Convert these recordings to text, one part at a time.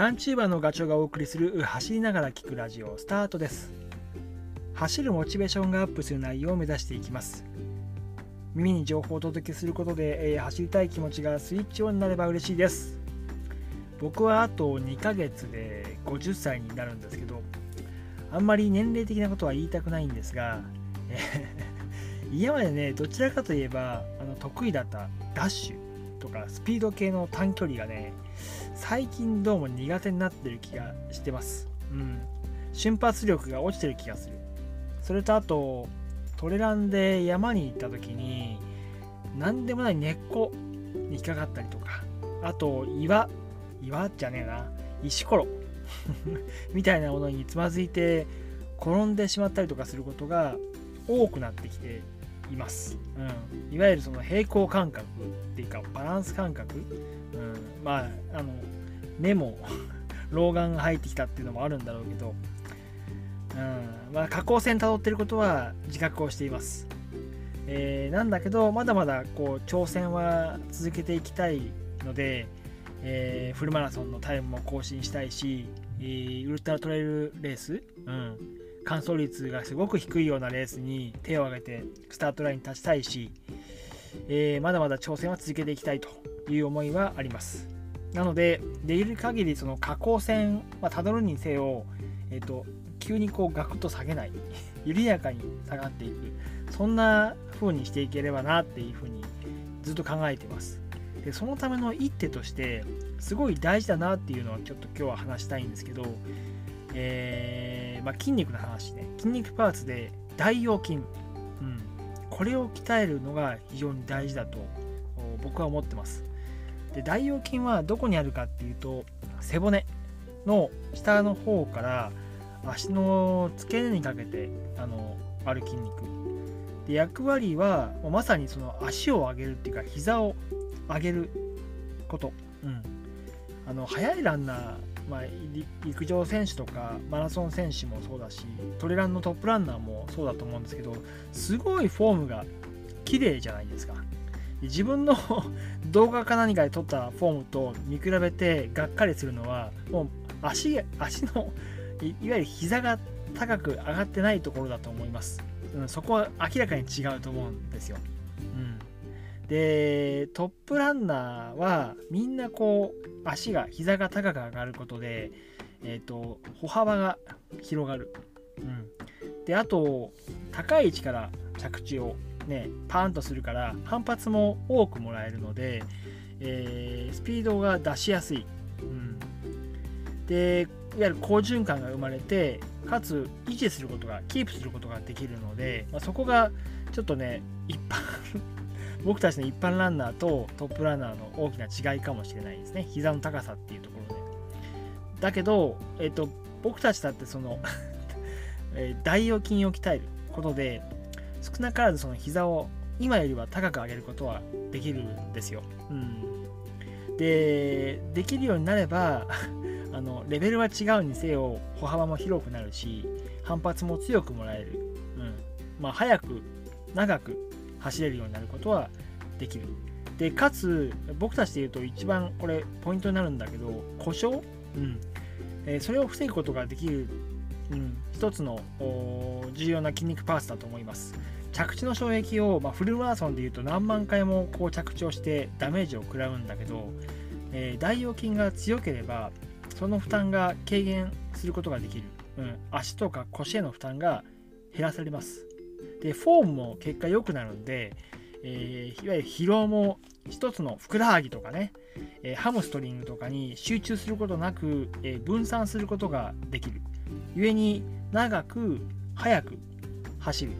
ランチューバーのガチョウがお送りする走りながら聞くラジオスタートです。走るモチベーションがアップする内容を目指していきます。耳に情報をお届けすることで、えー、走りたい気持ちがスイッチオンになれば嬉しいです。僕はあと2ヶ月で50歳になるんですけどあんまり年齢的なことは言いたくないんですが、えー、今までねどちらかといえばあの得意だったダッシュとかスピード系の短距離がね最近どうも苦手になってる気がしてます。うん。瞬発力が落ちてる気がする。それとあと、トレランで山に行った時に、何でもない根っこに引っかかったりとか、あと岩、岩じゃねえな、石ころ みたいなものにつまずいて転んでしまったりとかすることが多くなってきています。うん、いわゆるその平行感覚っていうかバランス感覚、うん、まああの目も 老眼が入ってきたっていうのもあるんだろうけど、うん。まあ、下降線たどってることは自覚をしています。えー、なんだけどまだまだこう挑戦は続けていきたいので、えー、フルマラソンのタイムも更新したいし、えー、ウルトラトレイルレース、うん、完走率がすごく低いようなレースに手を挙げてスタートラインに立ちたいし、えー、まだまだ挑戦は続けていきたいという思いはあります。なので、できる限りその下降線はたどるにせよ、えーと、急にこうガクッと下げない、緩やかに下がっていく、そんな風にしていければなっていう風にずっと考えてます。でそのための一手として、すごい大事だなっていうのはちょっと今日は話したいんですけど、えー、まあ、筋肉の話ね。筋肉パーツで大腰筋、うん、これを鍛えるのが非常に大事だと僕は思ってます。で大腰筋はどこにあるかっていうと背骨の下の方から足の付け根にかけてあのある筋肉。で役割はまさにその足を上げるっていうか膝を上げること、うん、あの速いランナーまあ、陸上選手とかマラソン選手もそうだしトレランのトップランナーもそうだと思うんですけどすごいフォームが綺麗じゃないですか。自分の 動画か何かで撮ったフォームと見比べてがっかりするのはもう足足のいわゆる膝が高く上がってないところだと思います、うん、そこは明らかに違うと思うんですよ、でトップランナーはみんなこう足が膝が高く上がることで、えーと、歩幅が広がる、うん、であと高い位置から着地をねパーンとするから反発も多くもらえるので、えー、スピードが出しやすい、うん、でいわゆる好循環が生まれてかつ維持することがキープすることができるので、まあ、そこがちょっとね一般僕たちの一般ランナーとトップランナーの大きな違いかもしれないですね。膝の高さっていうところで。だけど、えっと、僕たちだってその え大腰筋を鍛えることで、少なからずその膝を今よりは高く上げることはできるんですよ。うん、で、できるようになれば あのレベルは違うにせよ歩幅も広くなるし反発も強くもらえる、うんまあ、速く長く走れるようになることはできる。で、かつ、僕たちで言うと一番これポイントになるんだけど、故障、うん。えー、それを防ぐことができる、うん、一つの重要な筋肉パーツだと思います。着地の衝撃を、まあ、フルマラソンでいうと何万回もこう着地をしてダメージを食らうんだけど、えー、大腰筋が強ければその負担が軽減することができる、うん、足とか腰への負担が減らされますでフォームも結果良くなるんで、えー、いわゆる疲労も一つのふくらはぎとかね、えー、ハムストリングとかに集中することなく、えー、分散することができる。故に長く速く走る、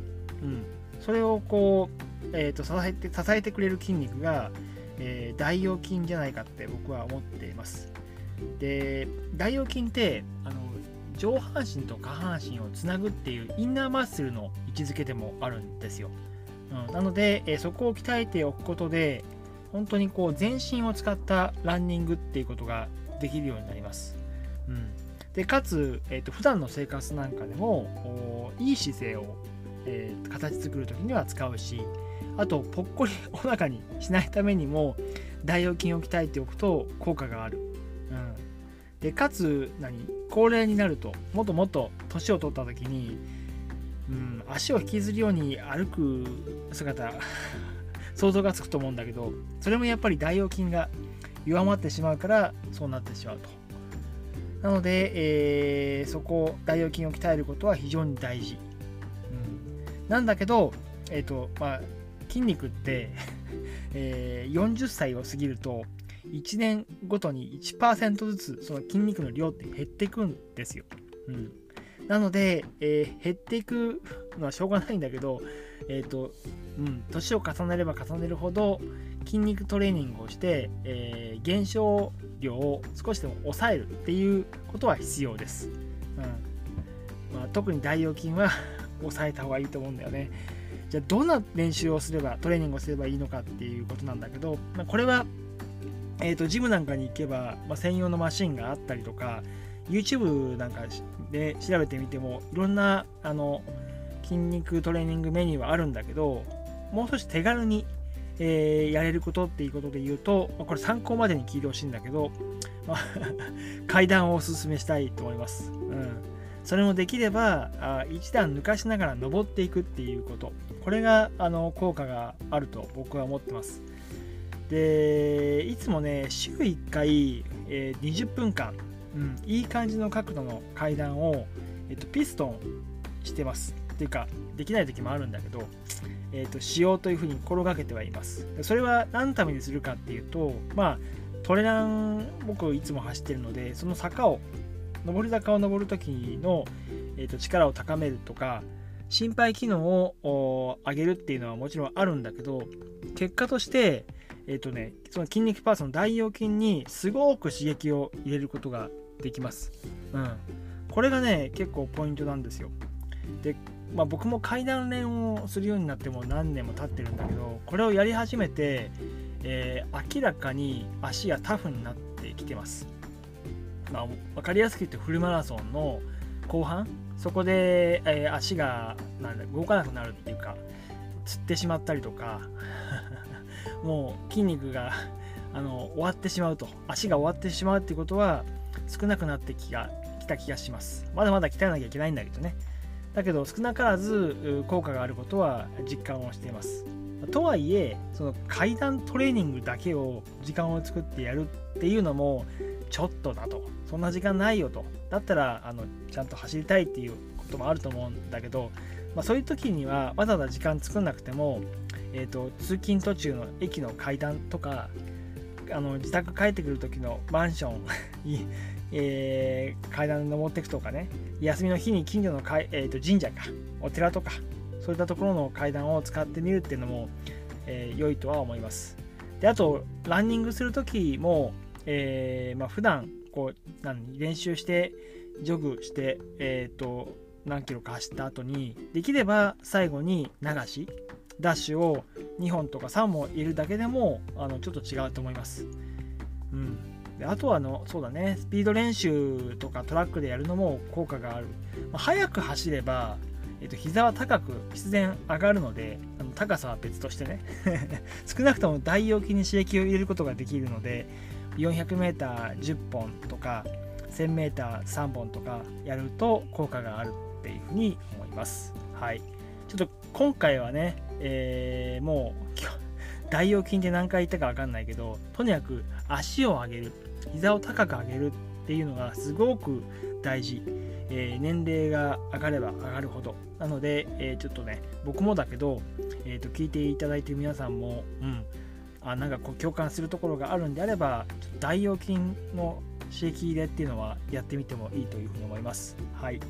うん、それをこう、えーと、支えて支えてくれる筋肉が、えー、大腰筋じゃないかって僕は思っています。で大腰筋ってあの上半身と下半身をつなぐっていうインナーマッスルの位置づけでもあるんですよ。うん、なので、えそこを鍛えておくことで本当にこう全身を使ったランニングっていうことができるようになります。うん、でかつ、えーと、普段の生活なんかでもいい姿勢を、えー、形作る時には使うしあとぽっこりお腹にしないためにも大腰筋を鍛えておくと効果がある。でかつ何高齢になるともっともっと年を取った時に、うん、足を引きずるように歩く姿 想像がつくと思うんだけどそれもやっぱり大腰筋が弱まってしまうからそうなってしまうと。なので、えー、そこ大腰筋を鍛えることは非常に大事、うん、なんだけど、えーとまあ、筋肉って えー、40歳を過ぎると1年ごとに1%ずつその筋肉の量って減っていくんですよ。うん、なので、えー、減っていくのはしょうがないんだけど、えっ、ー、と、うん、年を重ねれば重ねるほど筋肉トレーニングをして、えー、減少量を少しでも抑えるっていうことは必要です。うんまあ、特に大腰筋は 抑えた方がいいと思うんだよね。じゃあどんな練習をすればトレーニングをすればいいのかっていうことなんだけど、まあ、これはえーと、ジムなんかに行けば、まあ、専用のマシンがあったりとか YouTube なんかで調べてみてもいろんなあの筋肉トレーニングメニューはあるんだけどもう少し手軽に、えー、やれることっていうことで言うと、まあ、これ参考までに聞いてほしいんだけど、まあ、階段をおすすめしたいと思います。うん。それもできればあ一段抜かしながら登っていくっていうこと。これがあの効果があると僕は思ってます。でいつもね週1回、えー、20分間、うん、いい感じの角度の階段を、えーと、ピストンしてます。っていうかできない時もあるんだけど、えーと、しようというふうに心がけてはいます。それは何のためにするかっていうとまあトレラン僕いつも走ってるのでその坂を上り坂を登る時の、えーと力を高めるとか心肺機能を上げるっていうのはもちろんあるんだけど結果としてえっ、ー、とね、その筋肉パーツの大腰筋にすごく刺激を入れることができます。うん。これがね、結構ポイントなんですよ。で、まあ、僕も階段練をするようになっても何年も経ってるんだけど、これをやり始めて、えー、明らかに足がタフになってきてます。まあ、分かりやすく言ってフルマラソンの後半、そこで、えー、足がなんだ動かなくなるっていうか、つってしまったりとかもう筋肉が あの終わってしまうと。足が終わってしまうってことは少なくなってきがきた気がします。まだまだ鍛えなきゃいけないんだけどね。だけど少なからず効果があることは実感をしています。とはいえその階段トレーニングだけを時間を作ってやるっていうのもちょっとだと。そんな時間ないよと。だったらあのちゃんと走りたいっていうこともあると思うんだけど、まあ、そういう時にはわざわざ時間作んなくてもえーと、通勤途中の駅の階段とかあの自宅帰ってくる時のマンション えー、階段登っていくとかね休みの日に近所のか、えーと、神社かお寺とかそういったところの階段を使ってみるっていうのも、えー、良いとは思います。であとランニングする時も、えーまあ、普段こう何練習してジョグして、えーと何キロか走った後にできれば最後に流しダッシュを2本とか3本いるだけでもあのちょっと違うと思います。うん、であとはあのそうだね。スピード練習とかトラックでやるのも効果がある、まあ、速く走れば、えっと、膝は高く必然上がるのであの高さは別としてね。少なくとも大腰筋に刺激を入れることができるので 400m10 本とか 1000m3 本とかやると効果があるっていうふうに思います。はい、ちょっと今回はねえー、もう大腰筋って何回言ったか分かんないけどとにかく足を上げる膝を高く上げるっていうのがすごく大事、えー、年齢が上がれば上がるほどなので、えー、ちょっとね僕もだけど、えー、と聞いていただいてる皆さんも、うん、あなんかこう共感するところがあるんであれば大腰筋の刺激入れっていうのはやってみてもいいというふうに思います。はい。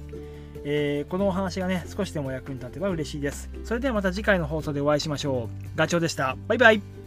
えー、このお話がね、少しでも役に立てば嬉しいです。それではまた次回の放送でお会いしましょう。ガチョウでした。バイバイ。